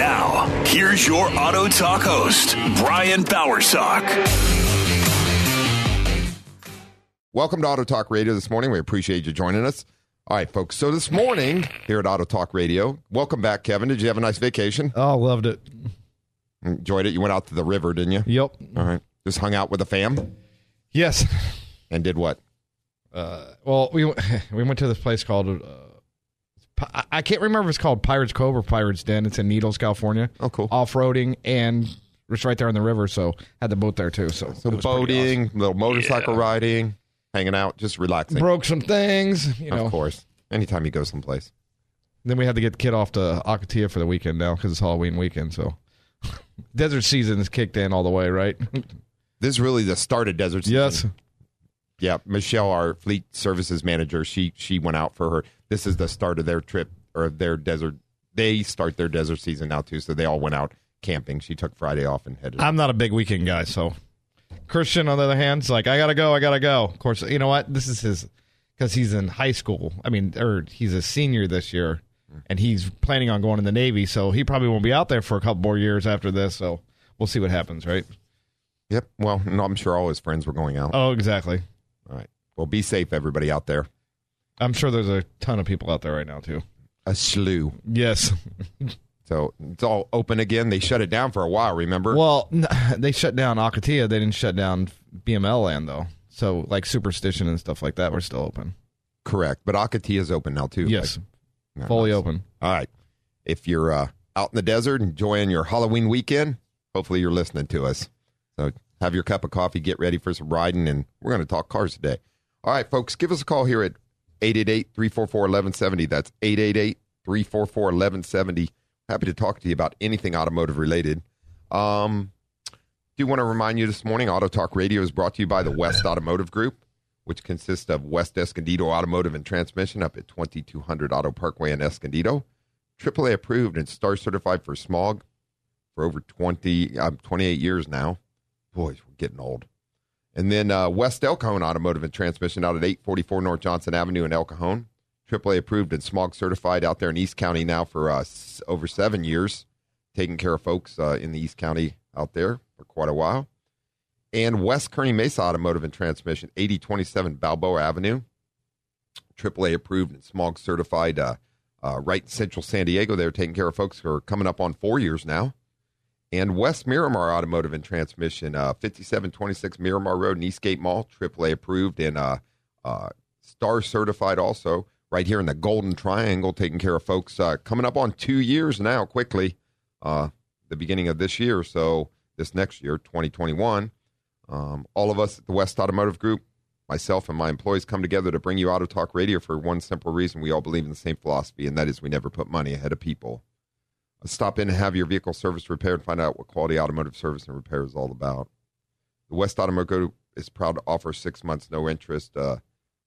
Now, here's your Auto Talk host, Brian Bowersock. Welcome to Auto Talk Radio this morning. We appreciate you joining us. All right, folks. So this morning here at Auto Talk Radio, welcome back, Kevin. Did you have a nice vacation? Oh, loved it. Enjoyed it. You went out to the river, didn't you? Yep. All right. Just hung out with the fam Yes. and did what? Uh, well, we we went to this place called uh, Pi- I can't remember if it's called Pirates Cove or Pirates Den. It's in Needles, California. Oh, cool. Off roading and it's right there on the river, so had the boat there too. So, So it was pretty boating, awesome. little motorcycle riding, hanging out, just relaxing. broke some things, you know. Of course. Anytime you go someplace. Then we had to get the kid off to Akatia for the weekend now because it's Halloween weekend. So desert season is kicked in all the way, right? This is really the start of desert season. yes. Yeah, Michelle, our fleet services manager, she she went out for her. This is the start of their trip or their desert. They start their desert season now too, so they all went out camping. She took Friday off and headed. I'm not a big weekend guy, so Christian, on the other hand, is like, I gotta go, I gotta go. Of course, you know what? This is his because he's in high school. I mean, or he's a senior this year, and he's planning on going in the Navy, so he probably won't be out there for a couple more years after this. So we'll see what happens, right? Yep. Well, no, I'm sure all his friends were going out. Oh, exactly. Well, be safe, everybody out there. I'm sure there's a ton of people out there right now too. A slew. Yes. So it's all open again. They shut it down for a while. Remember? Well, n- they shut down Akatia. They didn't shut down BLM land though. So like Superstition and stuff like that were still open. Correct. But Akatia is open now too. Yes, Like- fully nice. open. All right. If you're uh, out in the desert enjoying your Halloween weekend, hopefully you're listening to us. So have your cup of coffee, get ready for some riding, and we're going to talk cars today. All right, folks, give us a call here at 888-344-1170. That's 888-344-1170. Happy to talk to you about anything automotive related. Um, do want to remind you this morning, Auto Talk Radio is brought to you by the West Automotive Group, which consists of West Escondido Automotive and Transmission up at 2200 Auto Parkway in Escondido. AAA approved and star certified for smog for over 20, um, 28 years now. Boys, we're getting old. And then uh, West El Cajon Automotive and Transmission out at 844 North Johnson Avenue in El Cajon. AAA approved and smog certified out there in East County now for uh, over seven years, taking care of folks uh, in the East County out there for quite a while. And West Kearny Mesa Automotive and Transmission, 8027 Balboa Avenue. AAA approved and smog certified uh, uh, right in central San Diego. They're taking care of folks who are coming up on four years now. And West Miramar Automotive and Transmission, uh, 5726 Miramar Road in Eastgate Mall, AAA approved and uh, uh, star certified also, right here in the Golden Triangle, taking care of folks uh, coming up on two years now, quickly, uh, the beginning of this year. So this next year, 2021, um, all of us at the West Automotive Group, myself and my employees come together to bring you Auto Talk Radio for one simple reason. We all believe in the same philosophy, and that is we never put money ahead of people. Stop in and have your vehicle service repaired. And find out what quality automotive service and repair is all about. The West Automotive Group is proud to offer six months no interest uh,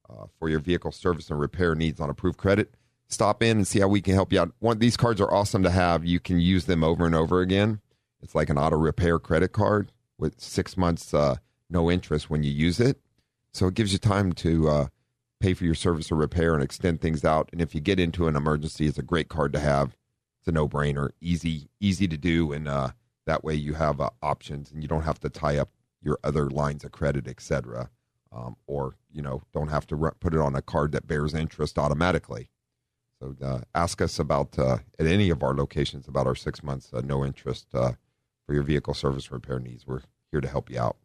uh, for your vehicle service and repair needs on approved credit. Stop in and see how we can help you out. One these cards are awesome to have. You can use them over and over again. It's like an auto repair credit card with six months uh, no interest when you use it. So it gives you time to uh, pay for your service or repair and extend things out. And if you get into an emergency, it's a great card to have. It's a no brainer, easy, easy to do, and uh, that way you have uh, options and you don't have to tie up your other lines of credit, etc. um, or you know don't have to run, put it on a card that bears interest automatically. So uh, ask us about uh, at any of our locations about our six months uh, no interest uh, for your vehicle service repair needs. We're here to help you out.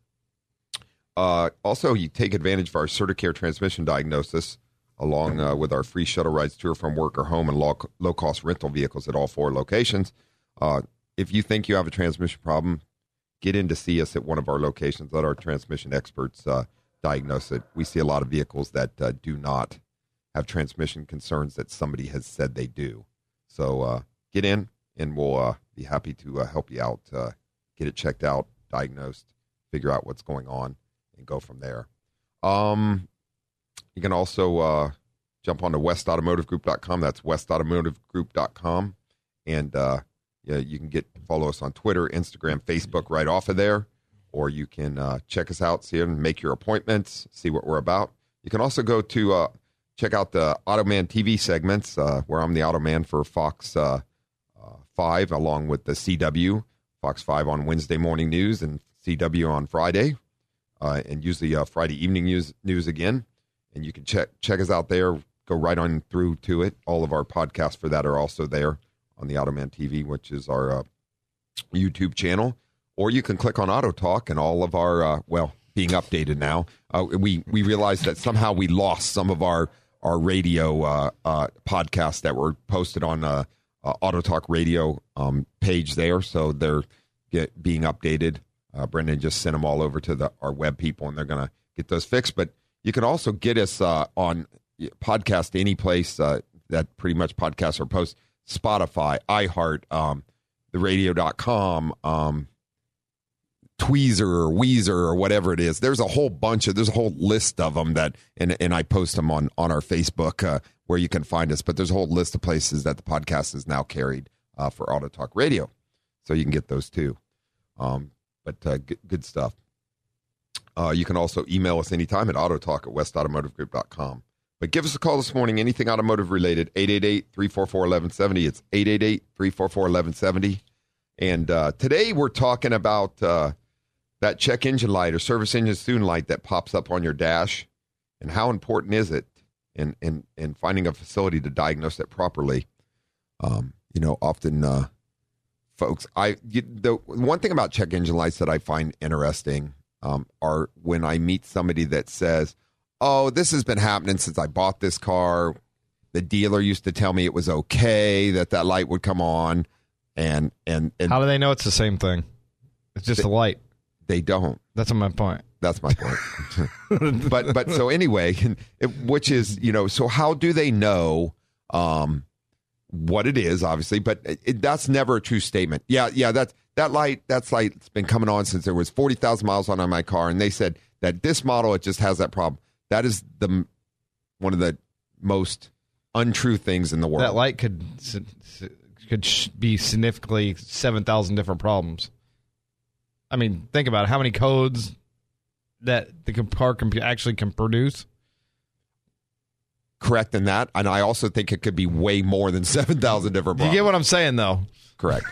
Also, you take advantage of our Certicare transmission diagnosis along uh, with our free shuttle rides to or from work or home and low, low cost rental vehicles at all four locations. Uh, if you think you have a transmission problem, get in to see us at one of our locations. Let our transmission experts uh, diagnose it. We see a lot of vehicles that uh, do not have transmission concerns that somebody has said they do. So uh, get in, and we'll uh, be happy to help you out. get it checked out, diagnosed, figure out what's going on and go from there. Um, you can also uh, jump on to westautomotivegroup.com. That's westautomotivegroup.com. And uh, yeah, you can get follow us on Twitter, Instagram, Facebook right off of there. Or you can uh, check us out, see and make your appointments, see what we're about. You can also go to uh, check out the Automan TV segments, uh, where I'm the Automan for Fox uh, uh, 5, along with the CW, Fox 5 on Wednesday morning news and CW on Friday and usually Friday evening news news again. And you can check check us out there. Go right on through to it. All of our podcasts for that are also there on the Automan TV, which is our uh, YouTube channel. Or you can click on Auto Talk, and all of our uh, well being updated now. Uh, we we realized that somehow we lost some of our our radio uh, podcasts that were posted on uh, Auto Talk Radio um, page there, so they're get, being updated uh, Brendan just sent them all over to the our web people, and they're to get those fixed. But you can also get us uh, on podcast any place uh, that pretty much podcasts are post Spotify, iHeart, um, the radio.com, um, Tweezer or Weezer or whatever it is. There's a whole bunch of there's a whole list of them that and and I post them on on our Facebook uh, where you can find us. But there's a whole list of places that the podcast is now carried uh, for Auto Talk Radio, so you can get those too. Um, but uh, g- good stuff. Uh, you can also email us anytime at autotalk at westautomotivegroup.com. But give us a call this morning, anything automotive related, 888 344 1170. It's 888 344 1170. And uh, today we're talking about uh, that check engine light or service engine student light that pops up on your dash and how important is it in, in, in finding a facility to diagnose it properly. Um, you know, often uh, folks. I the one thing about check engine lights that I find interesting um, are when I meet somebody that says, "Oh, this has been happening since I bought this car. The dealer used to tell me it was okay that that light would come on." And and, and how do they know it's the same thing? It's just they, a light. They don't. That's my point. That's my point. but but so anyway, it, which is you know so how do they know? Um, what it is, obviously, but it, that's never a true statement. Yeah, yeah, that that light, that's light's been coming on since there was forty thousand miles on on my car, and they said that this model it just has that problem. That is the one of the most untrue things in the world. That light could could be significantly seven thousand different problems. I mean, think about it. How many codes that the car actually can produce? Correct in that. And I also think it could be way more than 7,000 different problems. You get what I'm saying, though? Correct.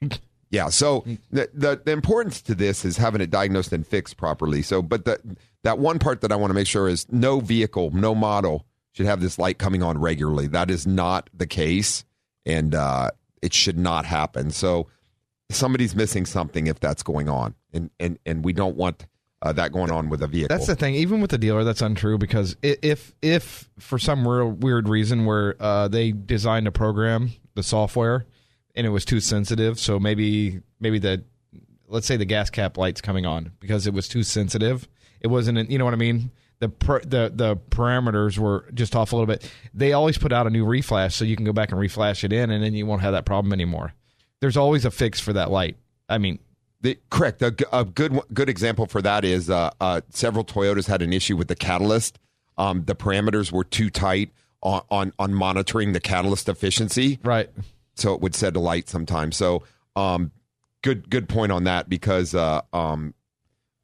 yeah. So the, the, the importance to this is having it diagnosed and fixed properly. So, but the, that one part that I want to make sure is no vehicle, no model should have this light coming on regularly. That is not the case. And uh, it should not happen. So somebody's missing something if that's going on. And, and, and we don't want uh, that going on with a vehicle. That's the thing. Even with the dealer, that's untrue because if if for some real weird reason where uh, they designed a program, the software, and it was too sensitive, so maybe maybe the let's say the gas cap lights coming on because it was too sensitive. It wasn't. You know what I mean? The per, the the parameters were just off a little bit. They always put out a new reflash, so you can go back and reflash it in, and then you won't have that problem anymore. There's always a fix for that light. I mean, the, correct. A, a, good good example for that is uh, uh, several Toyotas had an issue with the catalyst. Um, the parameters were too tight on, on, on monitoring the catalyst efficiency. Right. So it would set a light sometimes. So um, good good point on that because uh, um,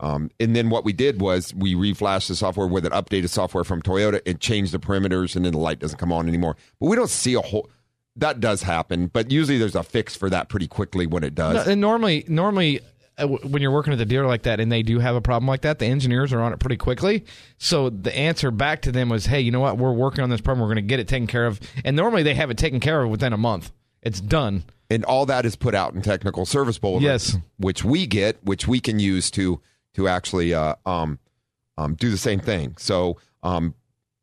um, and then what we did was we reflashed the software with an updated software from Toyota and changed the parameters, and then the light doesn't come on anymore. But we don't see a whole that does happen, but usually there's a fix for that pretty quickly when it does. No, and normally, normally uh, when you're working at the dealer like that and they do have a problem like that, the engineers are on it pretty quickly. So the answer back to them was, "Hey, you know what? We're working on this problem. We're going to get it taken care of." And normally they have it taken care of within a month. It's done. and all that is put out in technical service bulletins, Yes. which we get, which we can use to to actually uh, um, um, do the same thing. So um,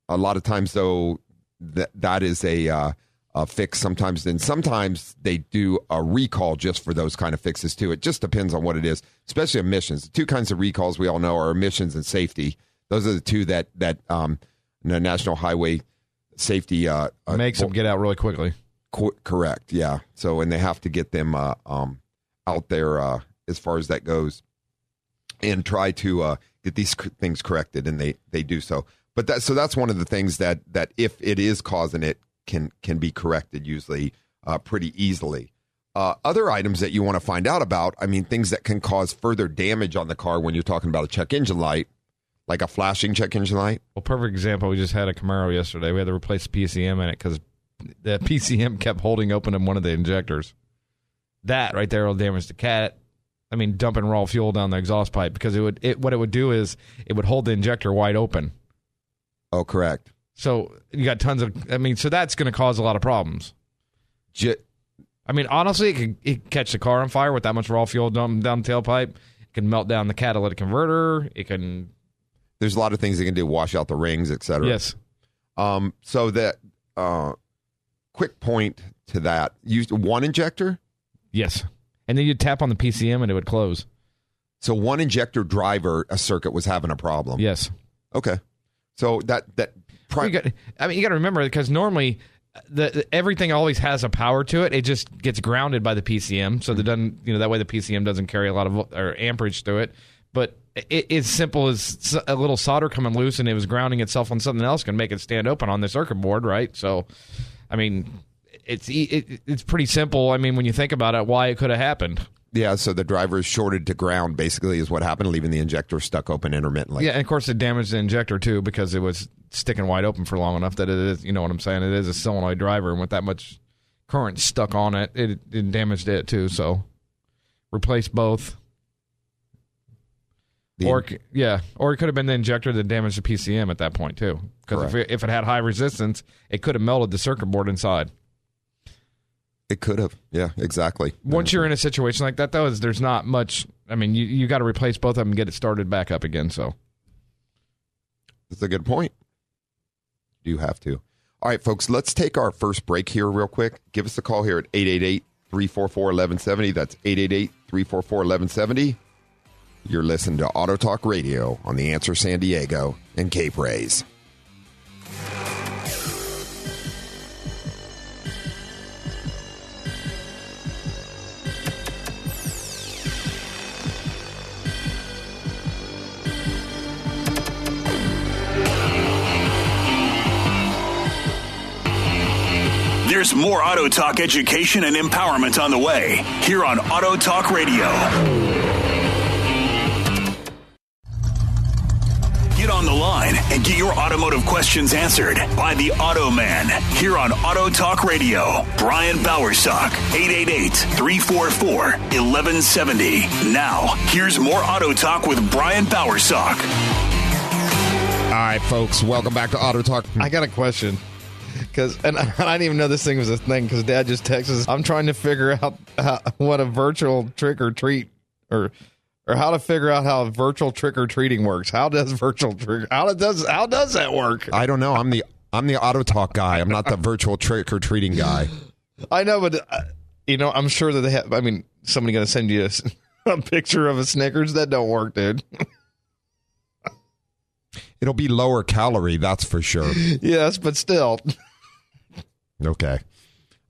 a lot of times, though, that that is a, uh, a fix. Sometimes, then sometimes they do a recall just for those kind of fixes too. It just depends on what it is, especially emissions. The two kinds of recalls we all know are emissions and safety. Those are the two that that um, the National Highway Safety uh, uh, Makes them get out really quickly. Co- correct. Yeah. So, and they have to get them uh, um, out there uh, as far as that goes, and try to uh, get these c- things corrected, and they they do so. But that so that's one of the things that that if it is causing it can can be corrected usually uh, pretty easily. Uh, other items that you want to find out about, I mean, things that can cause further damage on the car when you're talking about a check engine light, like a flashing check engine light. Well, perfect example. We just had a Camaro yesterday. We had to replace the PCM in it because the PCM kept holding open in one of the injectors. That right there will damage the cat. I mean, dumping raw fuel down the exhaust pipe because it would. It what it would do is it would hold the injector wide open. Oh, correct. So you got tons of. I mean, so that's going to cause a lot of problems. J- I mean, honestly, it could, it could catch the car on fire with that much raw fuel dumped down the tailpipe. It can melt down the catalytic converter. It can. there's a lot of things it can do, wash out the rings, etc. Yes. Um, so that uh, quick point to that: used one injector. Yes. And then you'd tap on the PCM and it would close. So one injector driver, a circuit was having a problem. Yes. Okay. So that that pri- got, I mean, you got to remember because normally the, the- everything always has a power to it. It just gets grounded by the PCM, so that doesn't you know that way the PCM doesn't carry a lot of or amperage through it. But it, it's simple as a little solder coming loose and it was grounding itself on something else can make it stand open on the circuit board, right? So, I mean, it's it, it's pretty simple. I mean, when you think about it, why it could have happened. Yeah. So the driver is shorted to ground. Basically, is what happened, leaving the injector stuck open intermittently. Yeah, and of course it damaged the injector too because it was sticking wide open for long enough that it is. You know what I'm saying? It is a solenoid driver, and with that much current stuck on it, it, it damaged it too. So replace both, The- or c- yeah, or it could have been the injector that damaged the PCM at that point too. Because if it, if it had high resistance, it could have melted the circuit board inside. It could have. Yeah, exactly. Once you're in a situation like that, though, is there's not much. I mean, you you got to replace both of them and get it started back up again. So That's a good point. Do you have to. All right, folks, let's take our first break here real quick. Give us a call here at 888 344 1170. That's 888 344 1170. You're listening to Auto Talk Radio on the Answer San Diego and K Praise. There's more Auto Talk education and empowerment on the way here on Auto Talk Radio. Get on the line and get your automotive questions answered by the Auto Man here on Auto Talk Radio. Brian Bowersock, 888-344-1170. Now, here's more Auto Talk with Brian Bowersock. All right, folks, welcome back to Auto Talk. I got a question. Cause and I didn't even know this thing was a thing because Dad just texted us. I'm trying to figure out how, what a virtual trick or treat or or how to figure out how virtual trick or treating works. How does virtual trick how does how does that work? I don't know. I'm the I'm the Auto Talk guy. I'm not the virtual trick or treating guy. I know, but uh, you know, I'm sure that they have. I mean, somebody gonna send you a picture of a Snickers that don't work, dude. It'll be lower calorie, that's for sure. yes, but still, Okay.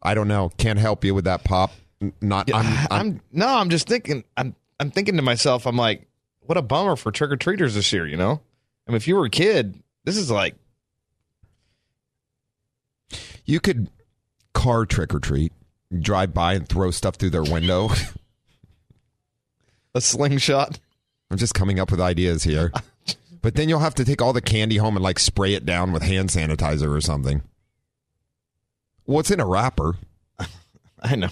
I don't know. Can't help you with that pop. Not. I'm, I'm, I'm, no, I'm just thinking. I'm I'm thinking to myself. I'm like, what a bummer for trick or treaters this year. You know, I mean, if you were a kid, this is like You could car trick or treat, drive by and throw stuff through their window. a slingshot. I'm just coming up with ideas here. But then you'll have to take all the candy home and like spray it down with hand sanitizer or something. Well, it's in a wrapper. I know.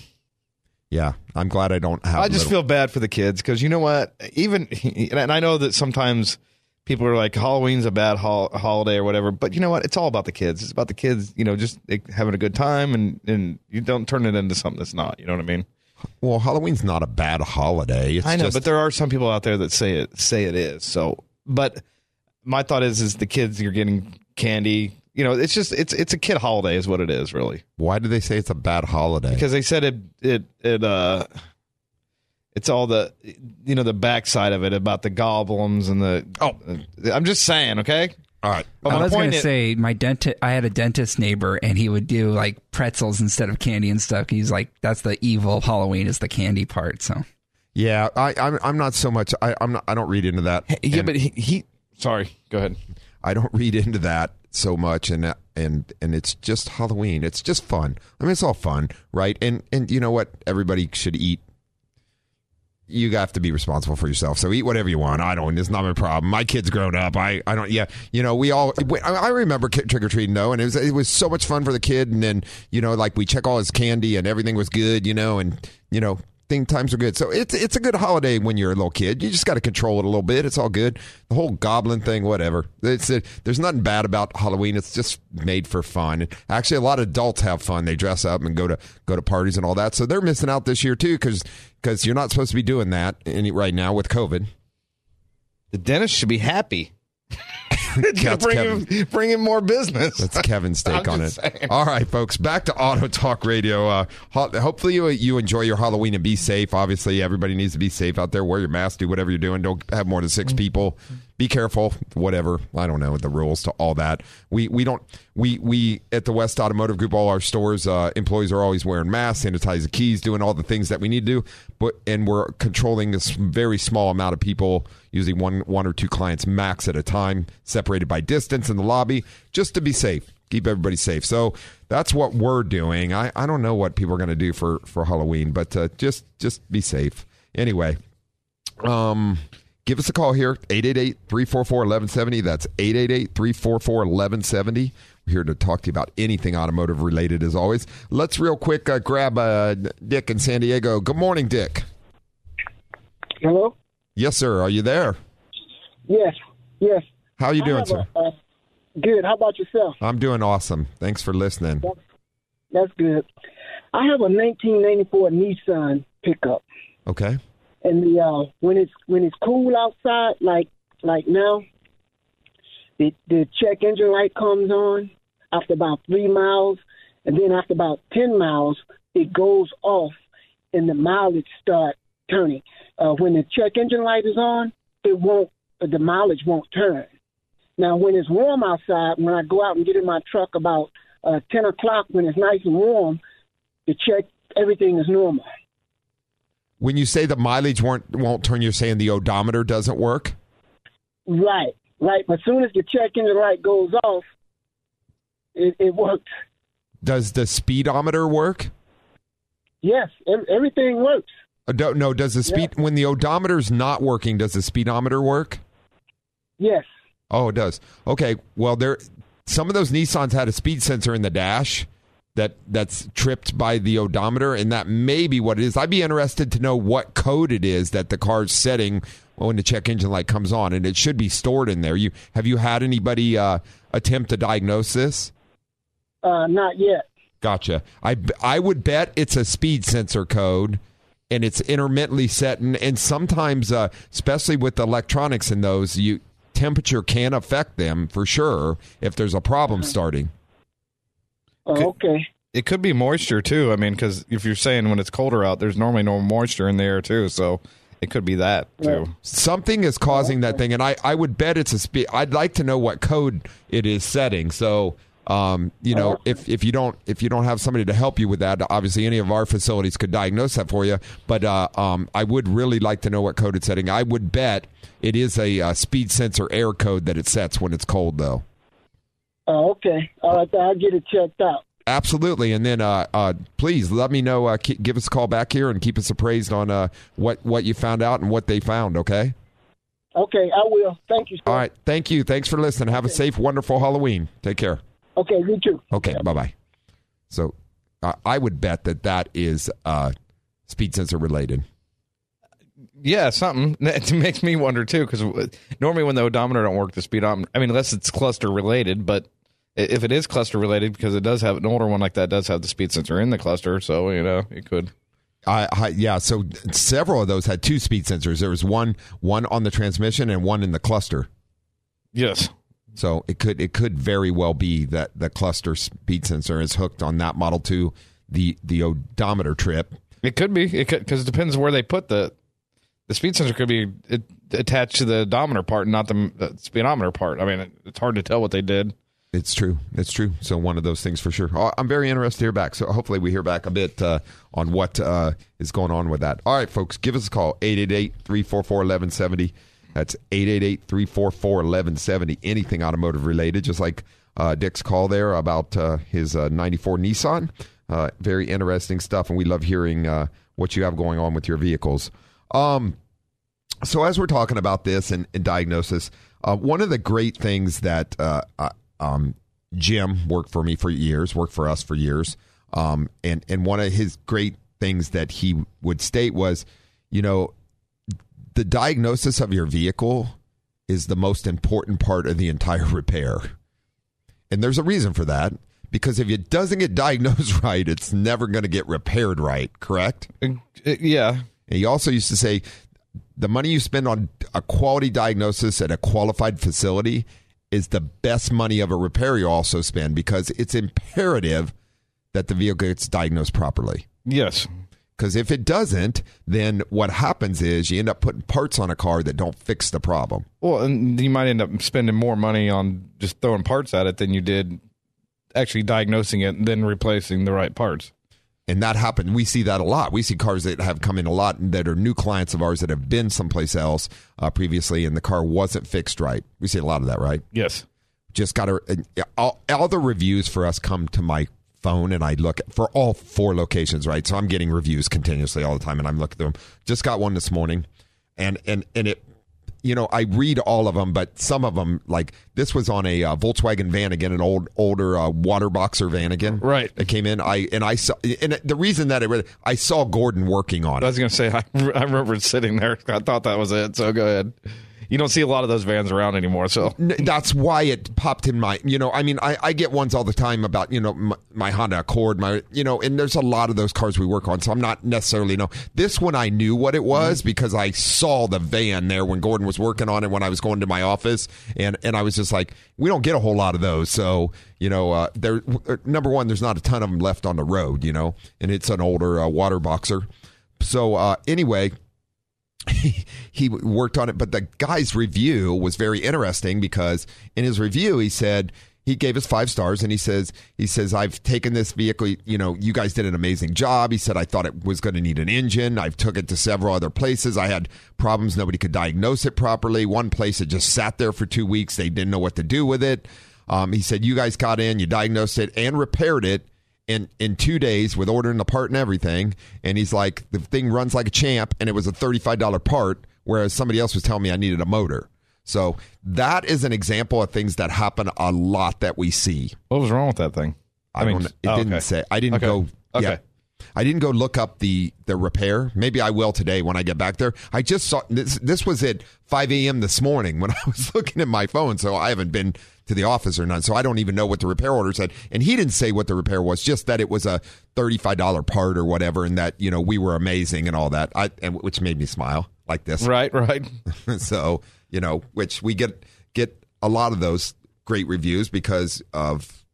Yeah, I'm glad I don't have. I just little- feel bad for the kids because you know what? Even and I know that sometimes people are like Halloween's a bad hol- holiday or whatever, but you know what? It's all about the kids. It's about the kids. You know, just having a good time and and you don't turn it into something that's not. You know what I mean? Well, Halloween's not a bad holiday. It's I know, just, but there are some people out there that say it say it is. So, but my thought is, is the kids you're getting candy. You know, it's just it's it's a kid holiday, is what it is, really. why do they say it's a bad holiday? Because they said it it it uh, it's all the you know the backside of it about the goblins and the. Oh. I'm just saying, okay. all right, But I was going to say my dentist. I had a dentist neighbor, and he would do like pretzels instead of candy and stuff. He's like, "That's the evil of Halloween is the candy part." So yeah, I, I'm I'm not so much. I, I'm not. I don't read into that. yeah, And but he, he sorry, go ahead. I don't read into that so much, and and and it's just Halloween. It's just fun. I mean, it's all fun, right? And and you know what? Everybody should eat. You have to be responsible for yourself. So eat whatever you want. I don't. It's not my problem. My kid's grown up. I I don't. Yeah, you know, we all. I remember trick or treating though, and it was it was so much fun for the kid. And then you know, like we check all his candy, and everything was good. You know, and you know. Thing times are good, so it's it's a good holiday when you're a little kid. You just got to control it a little bit. It's all good. The whole goblin thing, whatever. It's it, there's nothing bad about Halloween. It's just made for fun. And actually, a lot of adults have fun. They dress up and go to go to parties and all that. So they're missing out this year too, because because you're not supposed to be doing that any, right now with COVID. The dentist should be happy. That's bring Kevin. him bring him more business. That's Kevin's take on it. saying. All right, folks, back to Auto Talk Radio. Uh, ho- hopefully, you you enjoy your Halloween and be safe. Obviously, everybody needs to be safe out there. Wear your mask, do whatever you're doing. Don't have more than six people. Be careful. Whatever I don't know the rules to all that. We we don't we we at the West Automotive Group, all our stores uh, employees are always wearing masks, sanitize the keys, doing all the things that we need to do. But and we're controlling this very small amount of people, usually one one or two clients max at a time, separated by distance in the lobby, just to be safe keep everybody safe. So that's what we're doing. I, I don't know what people are going to do for for Halloween, but uh, just just be safe. Anyway, um, give us a call here 888-344-1170. That's 888-344-1170. We're here to talk to you about anything automotive related as always. Let's real quick uh, grab uh, Dick in San Diego. Good morning, Dick. Hello? Yes, sir. Are you there? Yes, yes. How are you I doing, sir? a- uh, good. How about yourself? I'm doing awesome. Thanks for listening. That's good. I have a 1994 Nissan pickup, Okay. And the uh, when it's when it's cool outside, like like now, the the check engine light comes on after about three miles, and then after about ten miles, it goes off, and the mileage start turning. Uh, when the check engine light is on, it won't the mileage won't turn. Now, when it's warm outside, when I go out and get in my truck about uh, 10 o'clock, when it's nice and warm, the check, everything is normal. When you say the mileage won't won't turn, you're saying the odometer doesn't work. Right, right. But as soon as the check engine light goes off, it, it works. Does the speedometer work? Yes, everything works. Uh, do- no. Does the speed when the odometer's not working? Does the speedometer work? Yes. Oh, it does. Okay. Well, there some of those Nissans had a speed sensor in the dash that that's tripped by the odometer, and that may be what it is. I'd be interested to know what code it is that the car's setting when the check engine light comes on, and it should be stored in there. You have you had anybody uh, attempt to diagnose this? Uh, not yet. Gotcha. I I would bet it's a speed sensor code, and it's intermittently set, and, and sometimes, uh, especially with the electronics in those, you temperature can affect them for sure if there's a problem starting. Oh, okay. It could be moisture too. I mean, because if you're saying when it's colder out, there's normally no moisture in the air too, so it could be that too. Something is causing that thing, and I, I would bet it's a speed. I'd like to know what code it is setting. So, um, you know, if, if you don't if you don't have somebody to help you with that, obviously any of our facilities could diagnose that for you. But uh, um, I would really like to know what code it's setting. I would bet it is a uh, speed sensor air code that it sets when it's cold, though. Oh, okay. All right, I'll get it checked out. Absolutely, and then uh, uh, please let me know. Uh, ke- give us a call back here and keep us appraised on uh, what what you found out and what they found. Okay. Okay, I will. Thank you, sir. All right. Thank you. Thanks for listening. Have a safe, wonderful Halloween. Take care. Okay, you too. Okay. Bye bye. So uh, I would bet that that is uh, speed sensor related. Yeah, something that makes me wonder too. Because normally when the odometer don't work, the speedometer. I mean, unless it's cluster related, but i- if it is cluster related, because it does have an older one like that does have the speed sensor in the cluster, so you know it could. I, I yeah, so several of those had two speed sensors. There was one one on the transmission and one in the cluster. Yes. So it could it could very well be that the cluster speed sensor is hooked on that model to the the odometer trip. It could be it could because it depends where they put the the speed sensor could be attached to the odometer part, and not the, speedometer part. I mean, it, it's hard to tell what they did. It's true. It's true. So one of those things for sure. Oh, I'm very interested to hear back. So hopefully we hear back a bit uh, on what uh, is going on with that. All right, folks, give us a call 888-344-1170. That's 888-344-1170. Anything automotive related, just like uh, Dick's call there about uh, his uh, 94 Nissan. Uh, very interesting stuff, and we love hearing what you have going on with your vehicles. Um, so as we're talking about this and, and diagnosis, uh, one of the great things that uh, um, Jim worked for me for years, worked for us for years, um, and and one of his great things that he would state was, you know, the diagnosis of your vehicle is the most important part of the entire repair, and there's a reason for that. Because if it doesn't get diagnosed right, it's never going to get repaired right. Correct? Uh, yeah. And he also used to say the money you spend on a quality diagnosis at a qualified facility is the best money of a repair you also spend because it's imperative that the vehicle gets diagnosed properly. Yes. Because if it doesn't, then what happens is you end up putting parts on a car that don't fix the problem. Well, and you might end up spending more money on just throwing parts at it than you did actually diagnosing it and then replacing the right parts. And that happened. We see that a lot. We see cars that have come in a lot that are new clients of ours that have been someplace else uh, previously, and the car wasn't fixed right. We see a lot of that, right? Yes. Just got to. All, all the reviews for us come to my phone, and I look at, for all four locations, right? So I'm getting reviews continuously all the time, and I'm looking through them. Just got one this morning, and and and it you know, I read all of them, but some of them, like this was on a uh, Volkswagen van again, an old, older uh, water boxer van again. Right. That came in. I and I saw, and the reason that it, I saw Gordon working on it. I was going to say, I, I remember sitting there. I thought that was it. So go ahead. You don't see a lot of those vans around anymore. So That's why it popped in my, you know, I mean, I, I get ones all the time about, you know, my, my Honda Accord, my, you know, and there's a lot of those cars we work on. So I'm not necessarily know. This one I knew what it was because I saw the van there when Gordon was working on it when I was going to my office. And, and I was just like, we don't get a whole lot of those. So, you know, uh, there, number one, there's not a ton of them left on the road, you know, and it's an older uh, water boxer. So, uh, anyway, he, worked on it, but the guy's review was very interesting because in his review he said he gave us five stars and he says he says I've taken this vehicle you know you guys did an amazing job. He said I thought it was going to need an engine. I've took it to several other places. I had problems. Nobody could diagnose it properly. One place it just sat there for two weeks. They didn't know what to do with it. Um, he said you guys got in you diagnosed it and repaired it in in two days with ordering the part and everything. And he's like, the thing runs like a champ, and it was a thirty five dollar part, whereas somebody else was telling me I needed a motor. So that is an example of things that happen a lot that we see. what was wrong with that thing? I, mean, don't. It oh, didn't okay. say. I didn't Okay. go. Okay. Yeah. I didn't go look up the the repair. Maybe I will today when I get back there. I just saw this. This was at 5 a.m. this morning when I was looking at my phone, so I haven't been to the office or none. So I don't even know what the repair order said. And he didn't say what the repair was, just that it was a thirty-five dollar part or whatever, and that you know we were amazing and all that. I and which made me smile like this. Right, right. so you know, which we get get a lot of those great reviews because of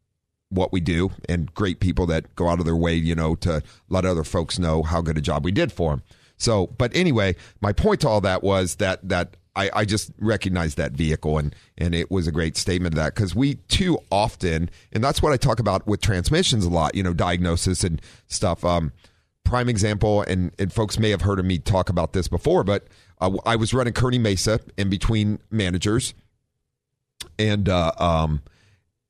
what we do and great people that go out of their way, you know, to let other folks know how good a job we did for them. So, but anyway, my point to all that was that that I, I just recognized that vehicle and and it was a great statement of that because we too often and that's what I talk about with transmissions a lot, you know, diagnosis and stuff. Um, prime example, and, and folks may have heard of me talk about this before, but uh, I was running Kearny Mesa in between managers, and uh, um,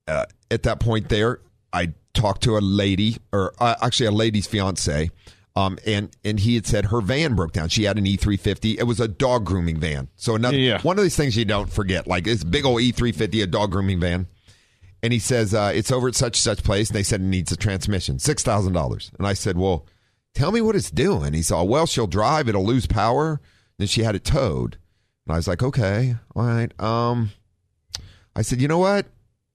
uh, at that point there, I talked to a lady, or uh, actually a lady's fiance, um, and and he had said her van broke down. She had an E three fifty. It was a dog grooming van. So another Yeah. one of these things you don't forget, like this big old E three fifty, a dog grooming van. And he says uh, it's over at such and such place, and they said it needs a transmission, six thousand dollars. And I said, well, tell me what it's doing. He said, well, she'll drive, it'll lose power. Then she had it towed. And I was like, okay, all right. Um, I said, you know what?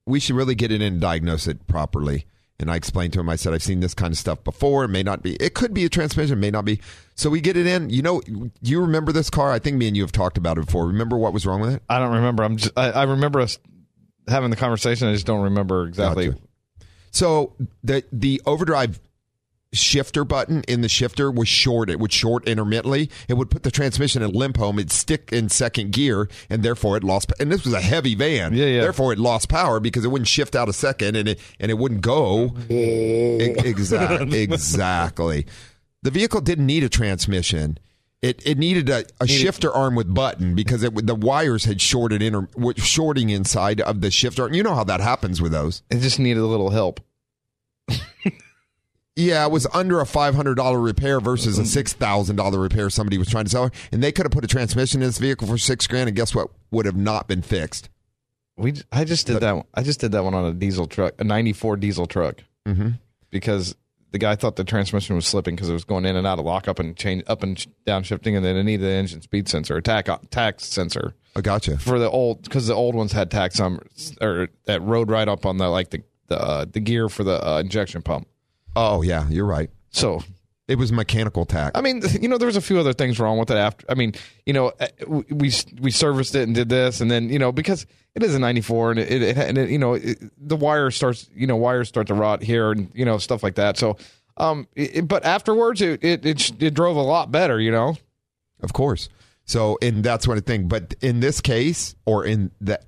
We should really get it in and diagnose it properly. And I explained to him, I said, I've seen this kind of stuff before. It may not be, it could be a transmission, may not be. So we get it in. You know, you remember this car? I think me and you have talked about it before. Remember what was wrong with it? I don't remember. I'm just, I, I remember us having the conversation. I just don't remember exactly. Gotcha. So the the overdrive shifter button in the shifter was short. It would short intermittently. It would put the transmission in limp home. It'd stick in second gear, and therefore it lost. And this was a heavy van. Yeah, yeah. Therefore, it lost power because it wouldn't shift out a second, and it and it wouldn't go. exactly. Exactly. The vehicle didn't need a transmission. It it needed a, a shifter arm with button because it would- the wires had shorted inter, shorting inside of the shifter. You know how that happens with those. It just needed a little help. Yeah, it was under a five hundred dollar repair versus a six thousand dollar repair somebody was trying to sell her, and they could have put a transmission in this vehicle for six grand, and guess what? Would have not been fixed. We j- I just did that. One. I just did that one on a diesel truck, a '94 diesel truck, Mm-hmm. because the guy thought the transmission was slipping because it was going in and out of lockup and change up and sh- down shifting, and then it needed an engine speed sensor, a tach tax sensor I gotcha. for the old because the old ones had tax on or that rode right up on the like the the uh, the gear for the uh, injection pump. Oh yeah, you're right. So It was mechanical tach. I mean, you know, there was a few other things wrong with it after. I mean, you know, uh, we we serviced it and did this, and then you know because it is a '94 and it, it, and it, you know it, the wire starts, you know, wires start to rot here and you know stuff like that. So, um, it, but afterwards it, it it it drove a lot better, you know. Of course. So, and that's what one thing. But in this case, or in that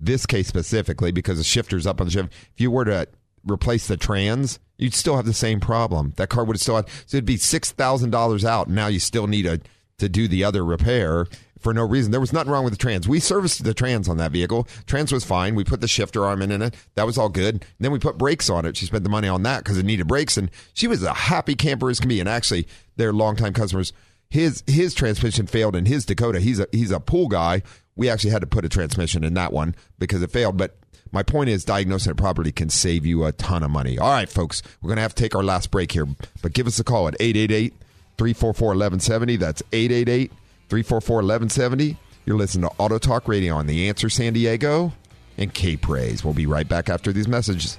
this case specifically, because the shifter's up on the shift, if you were to replace the trans, you'd still have the same problem. That car would still had. So it'd be six thousand dollars out. And now you still need a to do the other repair for no reason. There was nothing wrong with the trans. We serviced the trans on that vehicle. Trans was fine. We put the shifter arm in it. That was all good. then we put brakes on it. She spent the money on that because it needed brakes, and she was a happy camper as can be. And actually, they're longtime customers. His his transmission failed in his Dakota. He's a he's a pool guy. We actually had to put a transmission in that one because it failed. But my point is, diagnosing it properly can save you a ton of money. All right, folks, we're going to have to take our last break here, but give us a call at 888 344 1170. That's 888 344 1170. You're listening to Auto Talk Radio on The Answer San Diego and K Praise. We'll be right back after these messages.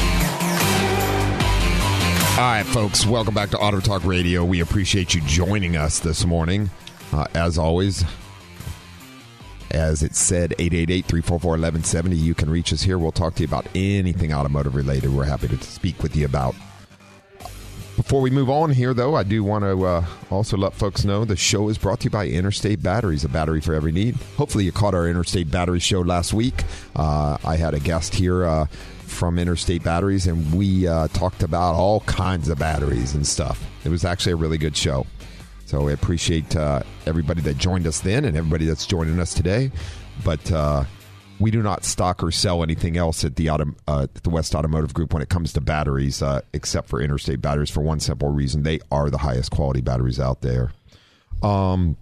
All right, folks, welcome back to Auto Talk Radio. We appreciate you joining us this morning. Uh, as always, as it said, 888 344 1170. You can reach us here. We'll talk to you about anything automotive related. We're happy to speak with you about. Before we move on here, though, I do want to uh, also let folks know the show is brought to you by Interstate Batteries, a battery for every need. Hopefully, you caught our Interstate Battery show last week. Uh, I had a guest here uh, from Interstate Batteries, and we uh, talked about all kinds of batteries and stuff. It was actually a really good show. So I appreciate uh, everybody that joined us then and everybody that's joining us today. But uh, we do not stock or sell anything else at the auto, uh, at the West Automotive Group when it comes to batteries, uh, except for Interstate Batteries for one simple reason: they are the highest quality batteries out there. Um,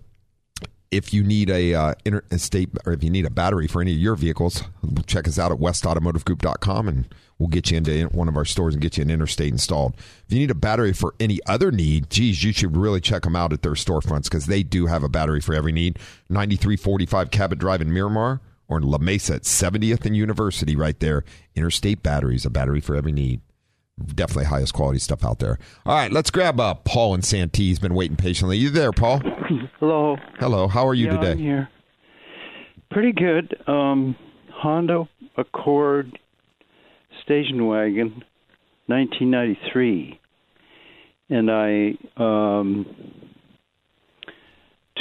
if you need a uh, interstate or if you need a battery for any of your vehicles, check us out at westautomotivegroup.com and we'll get you into one of our stores and get you an interstate installed. If you need a battery for any other need, geez, you should really check them out at their storefronts because they do have a battery for every need. 9345 Cabot Drive in Miramar or in La Mesa at 70th and University right there. Interstate Batteries, a battery for every need. Definitely highest quality stuff out there. All right, let's grab uh, Paul and Santee. He's been waiting patiently. You there, Paul? Hello. Hello. How are you yeah, today? I'm here. Pretty good. Um, Honda Accord station wagon, 1993, and I um,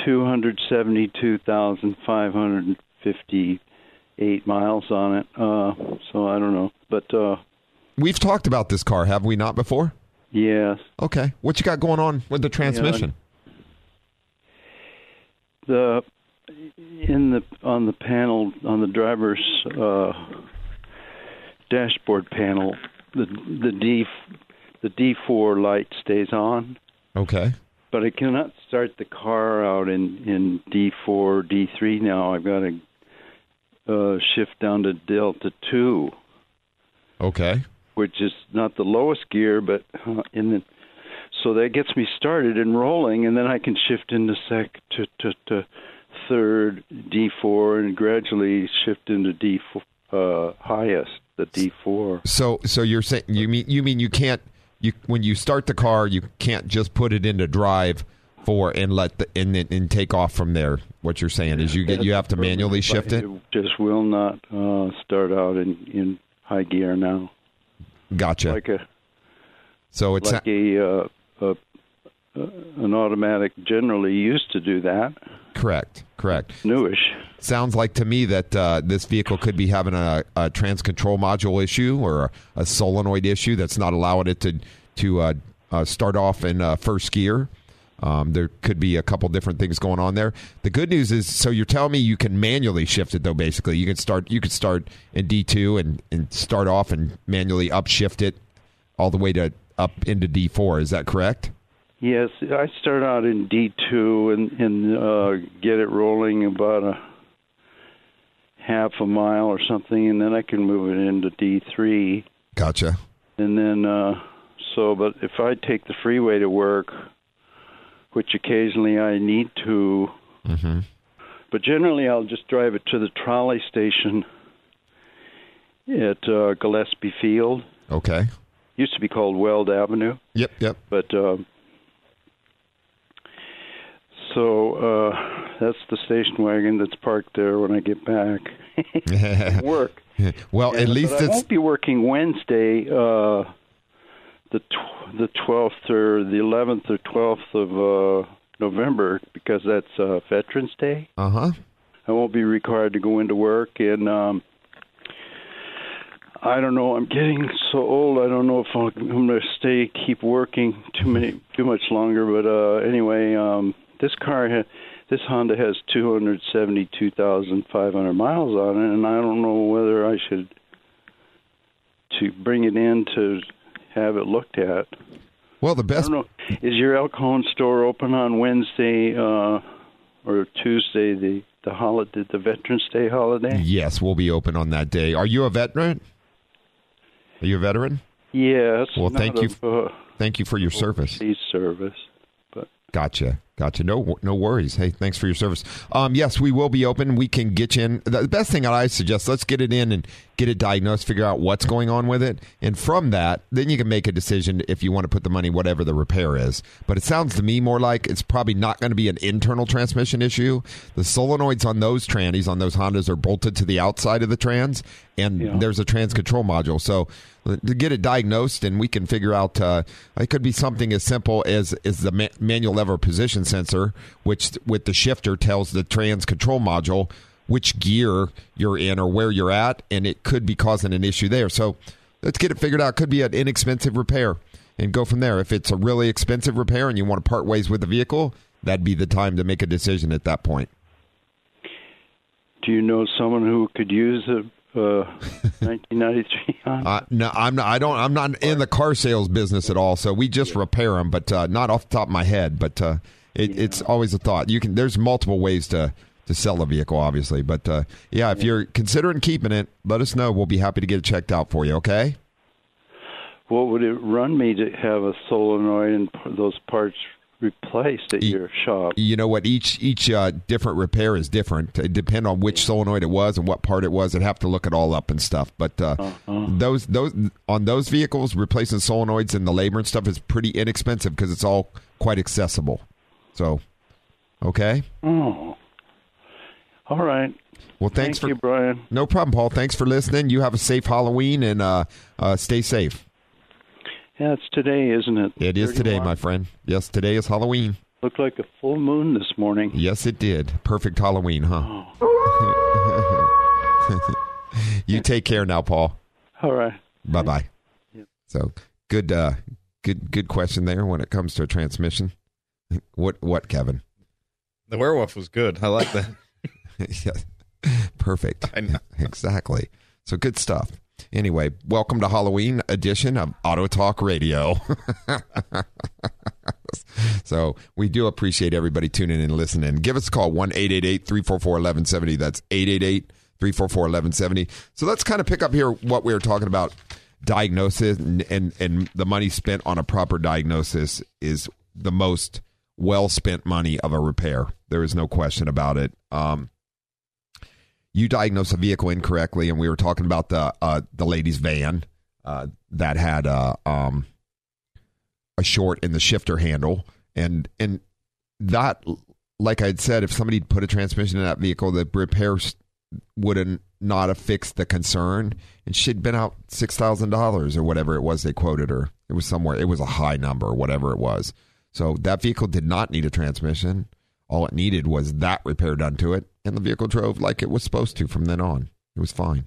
two hundred seventy-two thousand five hundred fifty-eight miles on it. Uh, so I don't know, but uh, We've talked about this car, have we not before? yes, Okay. What you got going on with the transmission? the in the on the panel on the driver's uh, dashboard panel, the the D the D four light stays on, Okay. but I cannot start the car out in in D four D three now. I've got to uh, shift down to Delta two, Okay. Which is not the lowest gear, but uh, in the so that gets me started and rolling, and then I can shift into sec to to, to third D four and gradually shift into D four uh, highest the D four. So so you're saying you mean you mean you can't you when you start the car you can't just put it into drive for and let the and then- and take off from there. What you're saying is you get you have to manually shift it. it. Just will not uh, start out in in high gear now. Gotcha. Like a so it's like a, uh, a, uh an automatic generally used to do that. correct. Correct. Newish. Sounds like to me that uh, this vehicle could be having a, a trans control module issue or a, a solenoid issue that's not allowing it to to uh, uh, start off in uh, first gear. Um, there could be a couple different things going on there. The good news is, so you're telling me you can manually shift it though. Basically, you can start you could start in D two and and start off and manually upshift it all the way to up into D four. Is that correct? Yes, I start out in D two and and uh, get it rolling about a half a mile or something, and then I can move it into D three. Gotcha. And then uh, so, but if I take the freeway to work, which occasionally I need to, Mm-hmm. but generally I'll just drive it to the trolley station at uh, Gillespie Field. Okay. Used to be called Weld Avenue. Yep. Yep. But um, so uh, that's the station wagon that's parked there when I get back. Work. well, at least I won't be working Wednesday, uh, the tw- the twelfth or the eleventh or twelfth of uh, November because that's uh, Veterans Day. uh huh. I won't be required to go into work, and um, I don't know. I'm getting so old. I don't know if I'm going to stay keep working too many too much longer. But uh, anyway, um, this car ha- this Honda has 272,500 miles on it, and I don't know whether I should to bring it in to have it looked at. Well, the best. know. Is your El Cajon store open on Wednesday uh, or Tuesday? The the holiday, the Veterans Day holiday. Yes, we'll be open on that day. Are you a veteran? Are you a veteran? Yes. Well, thank you. of, Uh, Thank you for your service. service, but Gotcha. Gotcha. No, no worries. Hey, thanks for your service. Um, yes, we will be open. We can get you in. The best thing I suggest, let's get it in and get it diagnosed, figure out what's going on with it, and from that, then you can make a decision if you want to put the money whatever the repair is. But it sounds to me more like it's probably not going to be an internal transmission issue. The solenoids on those trannies on those Hondas are bolted to the outside of the trans, and Yeah. there's a trans control module. So to get it diagnosed, and we can figure out. Uh, it could be something as simple as is the ma- manual lever position sensor, which with the shifter tells the trans control module which gear you're in or where you're at, and it could be causing an issue there. So let's get it figured out. Could be an inexpensive repair, and go from there. If it's a really expensive repair and you want to part ways with the vehicle, that'd be the time to make a decision at that point. do you know someone who could use a uh, 1993 Honda? Uh, no, I'm not. I don't. I'm not in the car sales business at all. So we just repair them, but uh, not off the top of my head. But uh, it, it's always a thought. You can. There's multiple ways to to sell a vehicle, obviously. But uh, yeah, if you're considering keeping it, let us know. We'll be happy to get it checked out for you. Okay. what would it run me to have a solenoid and those parts replaced at your shop? You know what? Each each uh, different repair is different. It depend on which solenoid it was and what part it was. I'd have to look it all up and stuff. But uh, those those on those vehicles, replacing solenoids and the labor and stuff is pretty inexpensive because it's all quite accessible. So, okay. Oh, all right. Well, thanks Thank for you, Brian. no problem, Paul. Thanks for listening. You have a safe Halloween and uh, uh, stay safe. Yeah, it's today, isn't it? It is today, my friend. Yes, today is Halloween. Looked like a full moon this morning. Yes, it did. Perfect Halloween, huh? you take care now, Paul. All right. Bye bye. So good, uh, good, good question there when it comes to a transmission. What, what, Kevin? The werewolf was good. I like that. yeah, perfect. I know. Exactly. So good stuff. Anyway, welcome to Halloween edition of Auto Talk Radio. so we do appreciate everybody tuning in and listening. Give us a call, 1 344 1170. That's 888 344 1170. So let's kind of pick up here what we were talking about diagnosis and, and, and the money spent on a proper diagnosis is the most well spent money of a repair. There is no question about it. Um, you diagnosed a vehicle incorrectly, and we were talking about the uh, the lady's van uh, that had a um, a short in the shifter handle, and and that, like I had said, if somebody put a transmission in that vehicle, the repairs would have not have fixed the concern, and she'd been out six thousand dollars or whatever it was they quoted her. It was somewhere. It was a high number, whatever it was. So that vehicle did not need a transmission. All it needed was that repair done to it, and the vehicle drove like it was supposed to from then on. It was fine.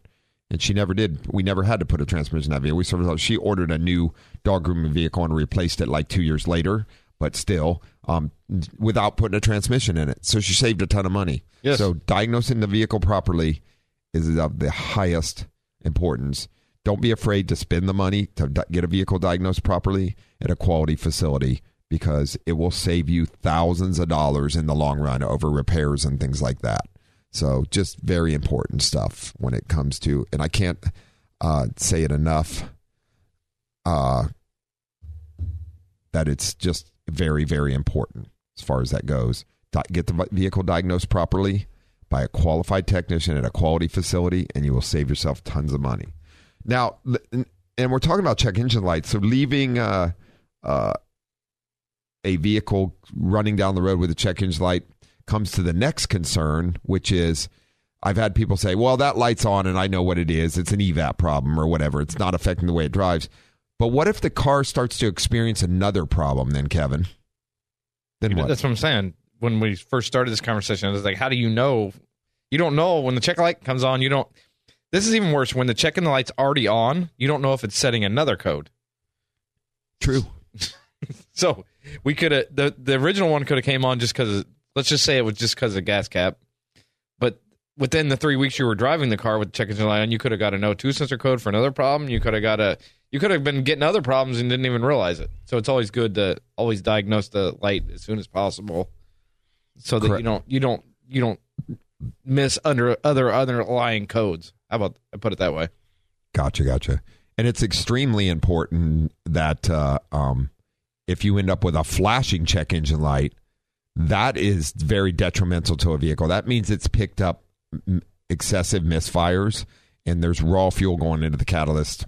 And she never did. We never had to put a transmission in that vehicle. We sort of she ordered a new dog grooming vehicle and replaced it like two years later, but still, um, without putting a transmission in it. So she saved a ton of money. Yes. So diagnosing the vehicle properly is of the highest importance. Don't be afraid to spend the money to get a vehicle diagnosed properly at a quality facility because it will save you thousands of dollars in the long run over repairs and things like that. So just very important stuff when it comes to, and I can't uh, say it enough, uh, that it's just very, very important as far as that goes. Get the vehicle diagnosed properly by a qualified technician at a quality facility, and you will save yourself tons of money. Now, and we're talking about check engine lights. So leaving uh, uh, a vehicle running down the road with a check engine light comes to the next concern, which is I've had people say, well, that light's on and I know what it is. It's an EVAP problem or whatever. It's not affecting the way it drives. But what if the car starts to experience another problem then, Kevin? Then what? That's what I'm saying. When we first started this conversation, I was like, how do you know? You don't know when the check light comes on. You don't. This is even worse. When the check and the light's already on, you don't know if it's setting another code. True. So we could have the the original one could have came on just because. Let's just say it was just because of gas cap. But within the three weeks you were driving the car with the check engine light on, you could have got a no two sensor code for another problem. You could have got a you could have been getting other problems and didn't even realize it. So it's always good to always diagnose the light as soon as possible, so that you don't you don't you don't miss under other underlying codes. How about I put it that way? Gotcha, gotcha. And it's extremely important that uh, um, if you end up with a flashing check engine light, that is very detrimental to a vehicle. That means it's picked up excessive misfires and there's raw fuel going into the catalyst.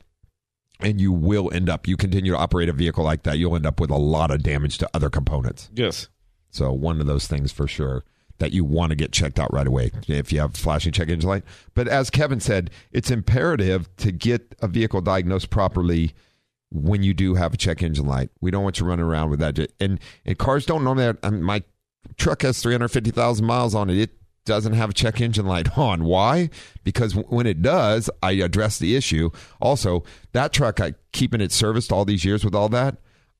And you will end up, you continue to operate a vehicle like that, you'll end up with a lot of damage to other components. Yes. So one of those things for sure that you want to get checked out right away if you have flashing check engine light. But as Kevin said, it's imperative to get a vehicle diagnosed properly when you do have a check engine light. We don't want you running around with that. And and cars don't normally. Have, I mean, my truck has three hundred fifty thousand miles on it. It doesn't have a check engine light on. Why? Because when it does, I address the issue. Also, that truck, I keeping it serviced all these years with all that.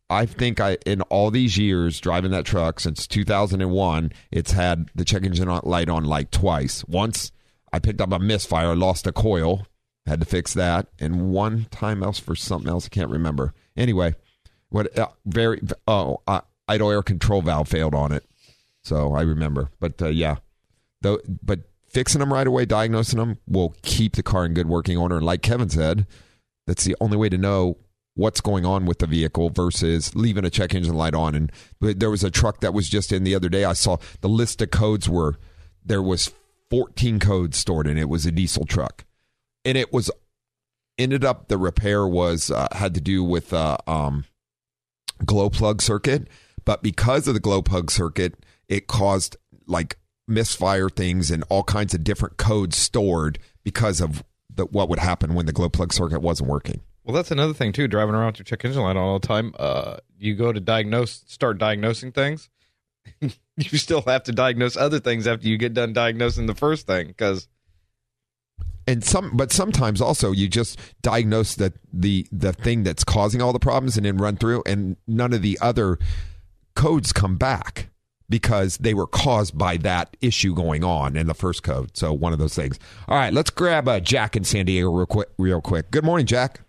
I think I in all these years driving that truck since 2001, it's had the check engine light on like twice. Once I picked up a misfire, lost a coil, had to fix that, and one time else for something else I can't remember. Anyway, what uh, very oh uh, idle air control valve failed on it, so I remember. But uh, yeah, though, but fixing them right away, diagnosing them will keep the car in good working order. And like Kevin said, that's the only way to know what's going on with the vehicle versus leaving a check engine light on. And there was a truck that was just in the other day. I saw the list of codes were there was 14 codes stored in it. It was a diesel truck, and it was ended up the repair was uh, had to do with uh, um, glow plug circuit, but because of the glow plug circuit, it caused like misfire things and all kinds of different codes stored because of the, what would happen when the glow plug circuit wasn't working. Well, that's another thing too. Driving around with your check engine light on all the time. Uh, you go to diagnose, start diagnosing things. you still have to diagnose other things after you get done diagnosing the first thing because and some but sometimes also you just diagnose the the the thing that's causing all the problems and then run through and none of the other codes come back because they were caused by that issue going on in the first code so one of those things all right let's grab uh, jack in san diego real quick real quick good morning jack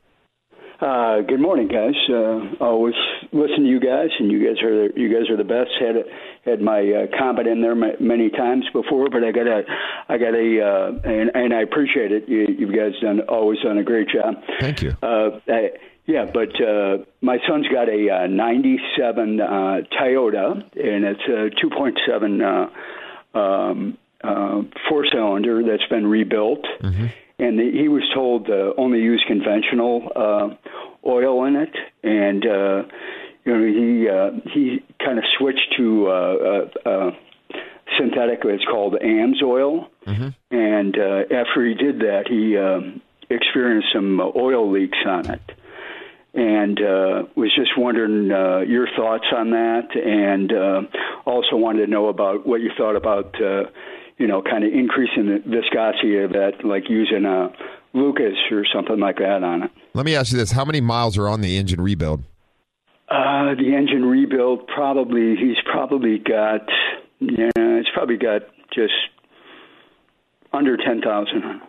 uh, good morning, guys. Uh, always listen to you guys, and you guys are you guys are the best. Had had my uh, comment in there many times before, but I got a I got a uh, and and I appreciate it. You, you guys done always done a great job. Thank you. Uh, I, yeah, but uh, my son's got a uh, '97 uh, Toyota, and it's a 2.7 uh, um, uh, four cylinder that's been rebuilt. Mm-hmm and the, he was told uh, only use conventional uh, oil in it, and uh, you know he uh, he kind of switched to uh, uh, uh, synthetic. It's called AMSOIL, mm-hmm. and uh, after he did that, he um, experienced some oil leaks on it. And uh, was just wondering uh, your thoughts on that, and uh, also wanted to know about what you thought about uh, you know, kind of increasing the viscosity of that, like using a Lucas or something like that on it. Let me ask you this: How many miles are on the engine rebuild? Uh, the engine rebuild probably he's probably got yeah, it's probably got just under ten thousand.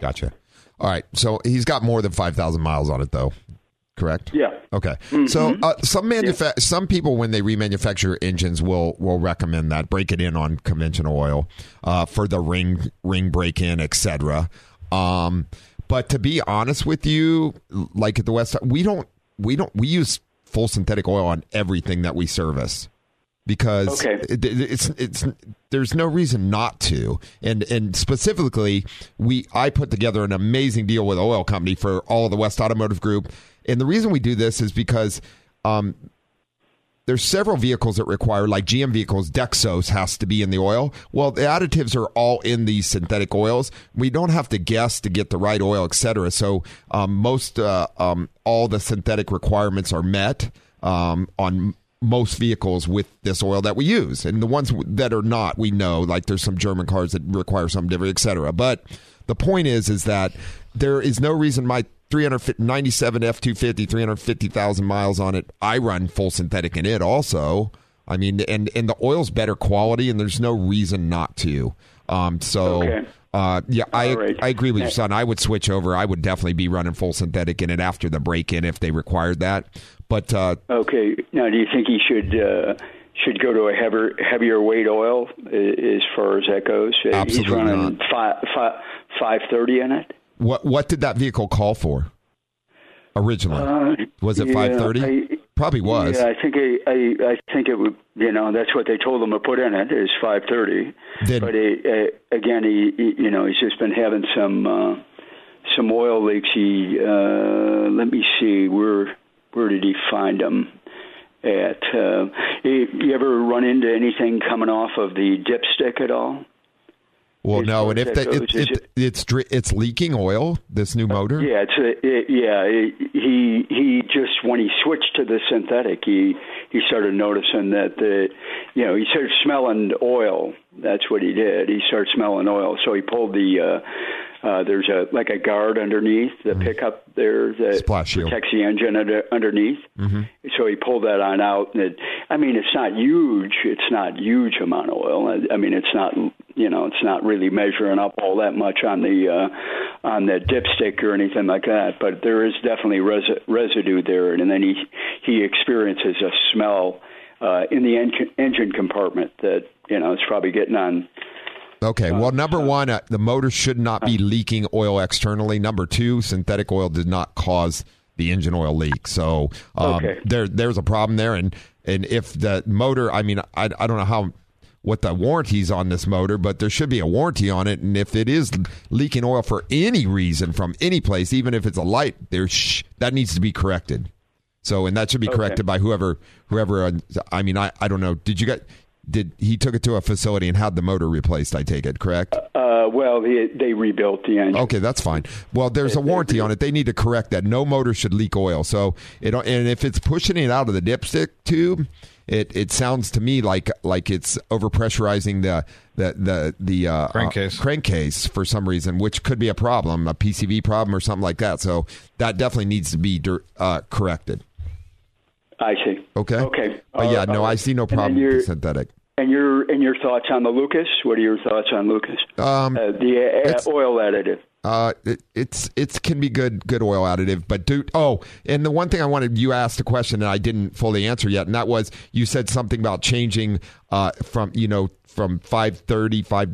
Gotcha. All right, so he's got more than five thousand miles on it, though correct? Yeah. Okay. Mm-hmm. So uh, some manufa- yeah. some people when they remanufacture engines will will recommend that break it in on conventional oil uh, for the ring ring break in, etc. Um, but to be honest with you, like at the West, we don't we don't we use full synthetic oil on everything that we service because okay. it, it's it's there's no reason not to. And and specifically, we I put together an amazing deal with oil company for all of the West Automotive Group and the reason we do this is because um, there's several vehicles that require, like GM vehicles, Dexos has to be in the oil. Well, the additives are all in these synthetic oils. We don't have to guess to get the right oil, etc. So um, most, uh, um, all the synthetic requirements are met um, on most vehicles with this oil that we use, and the ones that are not, we know, like there's some German cars that require some different, etc. But the point is, is that there is no reason my 397 F250, 350,000 miles on it. I run full synthetic in it also. I mean, and, and the oil's better quality, and there's no reason not to. Um, so, okay. uh, yeah, I right. I agree with your son. I would switch over. I would definitely be running full synthetic in it after the break in if they required that. But uh, okay, now do you think he should uh, should go to a heavier heavier weight oil as far as that goes? Absolutely He's running not. five five five thirty in it. What what did that vehicle call for originally? Uh, was it yeah, five thirty? Probably was. Yeah, I think I, I I think it would. You know, that's what they told him to put in it is five thirty. But he, uh, again, he, he you know he's just been having some uh, some oil leaks. He uh, let me see where where did he find them at? Uh, you, you ever run into anything coming off of the dipstick at all? Well, no, and if the, it, it, it's it's leaking oil, this new motor. Yeah, it's a, it, yeah. He he just when he switched to the synthetic, he he started noticing that the you know he started smelling oil. That's what he did. He started smelling oil, so he pulled the. Uh, uh, there's a like a guard underneath the pickup there that Mm-hmm. Splash shield. protects the engine under, underneath. Mm-hmm. So he pulled that on out, and it, I mean, it's not huge. It's not huge amount of oil. I, I mean, it's not you know, it's not really measuring up all that much on the uh, on the dipstick or anything like that. But there is definitely res- residue there, and then he he experiences a smell uh, in the en- engine compartment that you know it's probably getting on. Okay. Well, number one, uh, the motor should not be leaking oil externally. Number two, synthetic oil did not cause the engine oil leak. So um, Okay. there, there's a problem there. And and if the motor, I mean, I, I don't know how what the warranties on this motor, but there should be a warranty on it. And if it is leaking oil for any reason from any place, even if it's a light, there sh- that needs to be corrected. So and that should be Okay. corrected by whoever whoever. Uh, I mean, I I don't know. Did you get? Did he took it to a facility and had the motor replaced? I take it correct. Uh, well, they, they rebuilt the engine. Okay, that's fine. Well, there's a warranty on it. They need to correct that. No motor should leak oil. So it and if it's pushing it out of the dipstick tube, it it sounds to me like like it's overpressurizing the the the the uh, Crankcase. uh, crankcase for some reason, which could be a problem, a PCV problem or something like that. So that definitely needs to be dir- uh, corrected. I see. Okay. Okay. But yeah, Uh, no, uh, I see no problem with your- the synthetic. And your and your thoughts on the Lucas? What are your thoughts on Lucas? Um, uh, the uh, oil additive. Uh, it, it's it's can be good good oil additive, but do oh, and the one thing I wanted you asked a question that I didn't fully answer yet, and that was you said something about changing uh from you know from five thirty five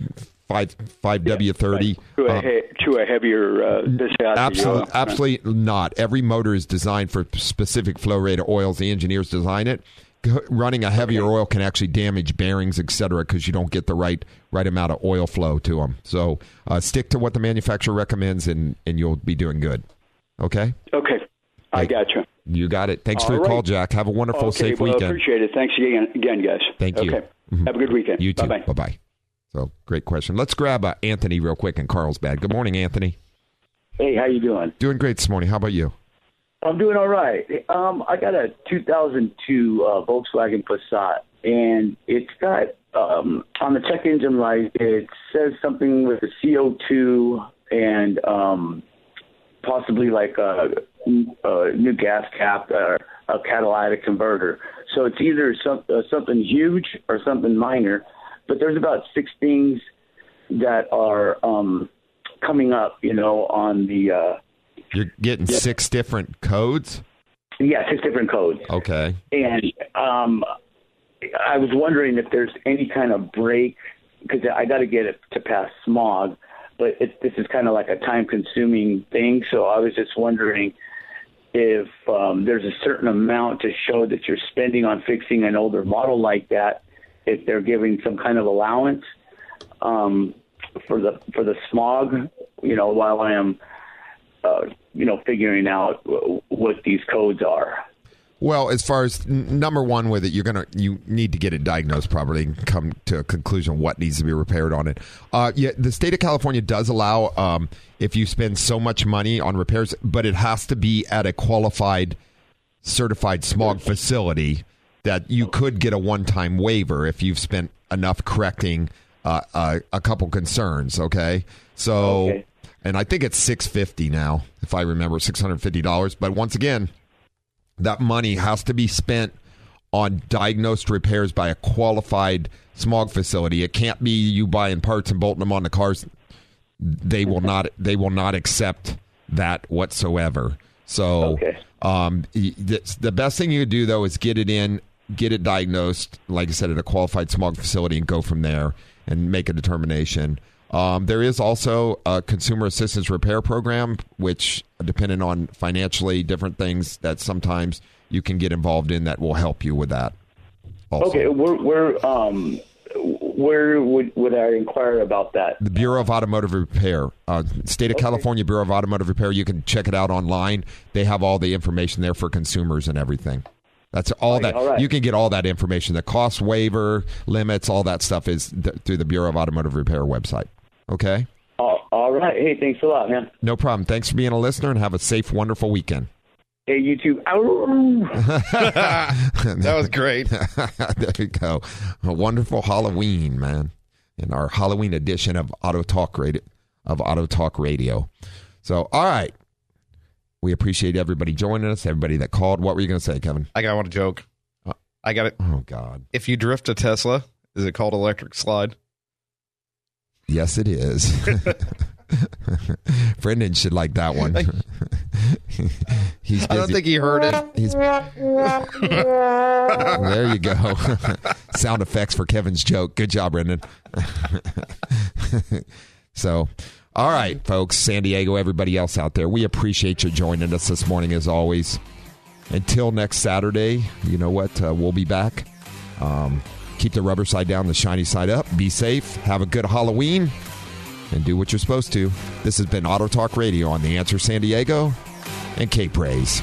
five five W thirty To a, he- to a heavier uh, viscosity Absolutely, absolutely not. Every motor is designed for specific flow rate of oils. The engineers design it. G- Running a heavier oil can actually damage bearings, etc., because you don't get the right right amount of oil flow to them. So uh, stick to what the manufacturer recommends, and and you'll be doing good. Okay, Okay. I got you. you got it. Thanks for All your call. Jack. Have a wonderful, okay, safe well, weekend. appreciate it. Thanks again, again guys. Thank you. Okay. Mhm. Have a good weekend. You too. Bye-bye. Bye bye. So great question. Let's grab uh, Anthony real quick in Carlsbad. Good morning, Anthony. Hey, how you doing? Doing great this morning. How about you? I'm doing all right. Um, I got a 2002 uh, Volkswagen Passat, and it's got um, on the check engine light. It says something with the CO2 and um, possibly like a, a new gas cap or a catalytic converter. So it's either some, uh, something huge or something minor. But there's about six things that are um, coming up, you know, on the. Uh, You're getting six different codes. yeah, six different codes. Okay. And um, I was wondering if there's any kind of break because I got to get it to pass smog, but it, this is kind of like a time-consuming thing. So I was just wondering if um, there's a certain amount to show that you're spending on fixing an older model like that, if they're giving some kind of allowance um, for the for the smog, you know, while I am, uh, you know, figuring out what these codes are. Well, as far as n- number one with it, you're gonna you need to get it diagnosed properly and come to a conclusion what needs to be repaired on it. Uh, yeah, the state of California does allow um, if you spend so much money on repairs, but it has to be at a qualified, certified smog facility that you could get a one-time waiver if you've spent enough correcting uh, uh, a couple concerns. Okay, so Okay. And I think it's six fifty now, if I remember, six hundred fifty dollars. But once again that money has to be spent on diagnosed repairs by a qualified smog facility. It can't be you buying parts and bolting them on the cars. They will not. They will not accept that whatsoever. So, um, the, the best thing you could do though is get it in, get it diagnosed, like I said, at a qualified smog facility, and go from there and make a determination. Um, there is also a consumer assistance repair program, which, depending on financially different things, that sometimes you can get involved in that will help you with that. Also. Okay, where where um where would would I inquire about that? The Bureau of Automotive Repair, uh, State of California Bureau of Automotive Repair. You can check it out online. They have all the information there for consumers and everything. That's all that all right. you can get all that information. The cost waiver limits, all that stuff is th- through the Bureau of Automotive Repair website. Okay, Oh, all right. Hey, thanks a lot, man. no problem. Thanks for being a listener and have a safe, wonderful weekend. Hey, you too. That was great. there you go. A wonderful Halloween, man. In our Halloween edition of Auto Talk Radio of Auto Talk Radio. So, all right. We appreciate everybody joining us, everybody that called. What were you going to say, Kevin? I got one joke. Uh, I got it. Oh God! If you drift a Tesla, is it called electric slide? Yes, it is. Brendan should like that one. He's I don't think he heard it. He's there. You go. Sound effects for Kevin's joke. Good job, Brendan. so, all right, folks, San Diego, everybody else out there, we appreciate you joining us this morning as always. Until next Saturday, you know what? Uh, we'll be back. Um, keep the rubber side down, the shiny side up. Be safe. Have a good Halloween. And do what you're supposed to. This has been Auto Talk Radio on The Answer San Diego and K Praise.